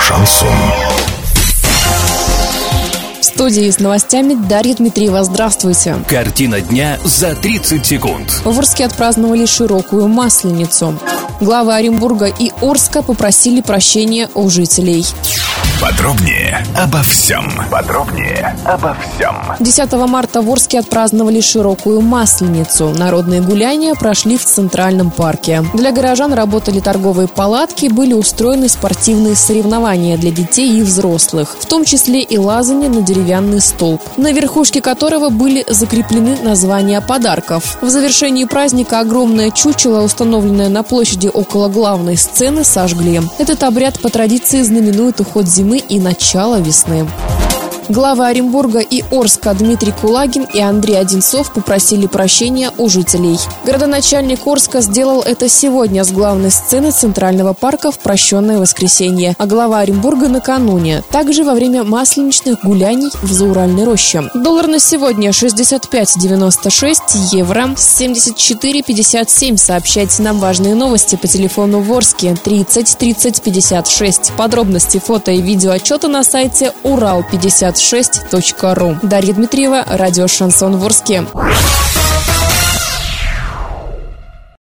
Шансон. В студии с новостями Дарья Дмитриева. Здравствуйте. Картина дня за 30 секунд. В Орске отпраздновали широкую масленицу. Главы Оренбурга и Орска попросили прощения у жителей. Подробнее обо всем. Подробнее обо всем. 10 марта в Орске отпраздновали широкую масленицу. Народные гуляния прошли в Центральном парке. Для горожан работали торговые палатки, были устроены спортивные соревнования для детей и взрослых, в том числе и лазание на деревянный столб, на верхушке которого были закреплены названия подарков. В завершении праздника огромное чучело, установленное на площади около главной сцены, сожгли. Этот обряд по традиции знаменует уход зимы зимы и начала весны. Главы Оренбурга и Орска Дмитрий Кулагин и Андрей Одинцов попросили прощения у жителей. Городоначальник Орска сделал это сегодня с главной сцены Центрального парка в прощенное воскресенье, а глава Оренбурга накануне, также во время масленичных гуляний в Зауральной роще. Доллар на сегодня 65,96, евро 74,57. Сообщайте нам важные новости по телефону в Орске 30 30 56. Подробности фото и видео отчета на сайте Урал 50 56.ру. Дарья Дмитриева, радио «Шансон Ворске».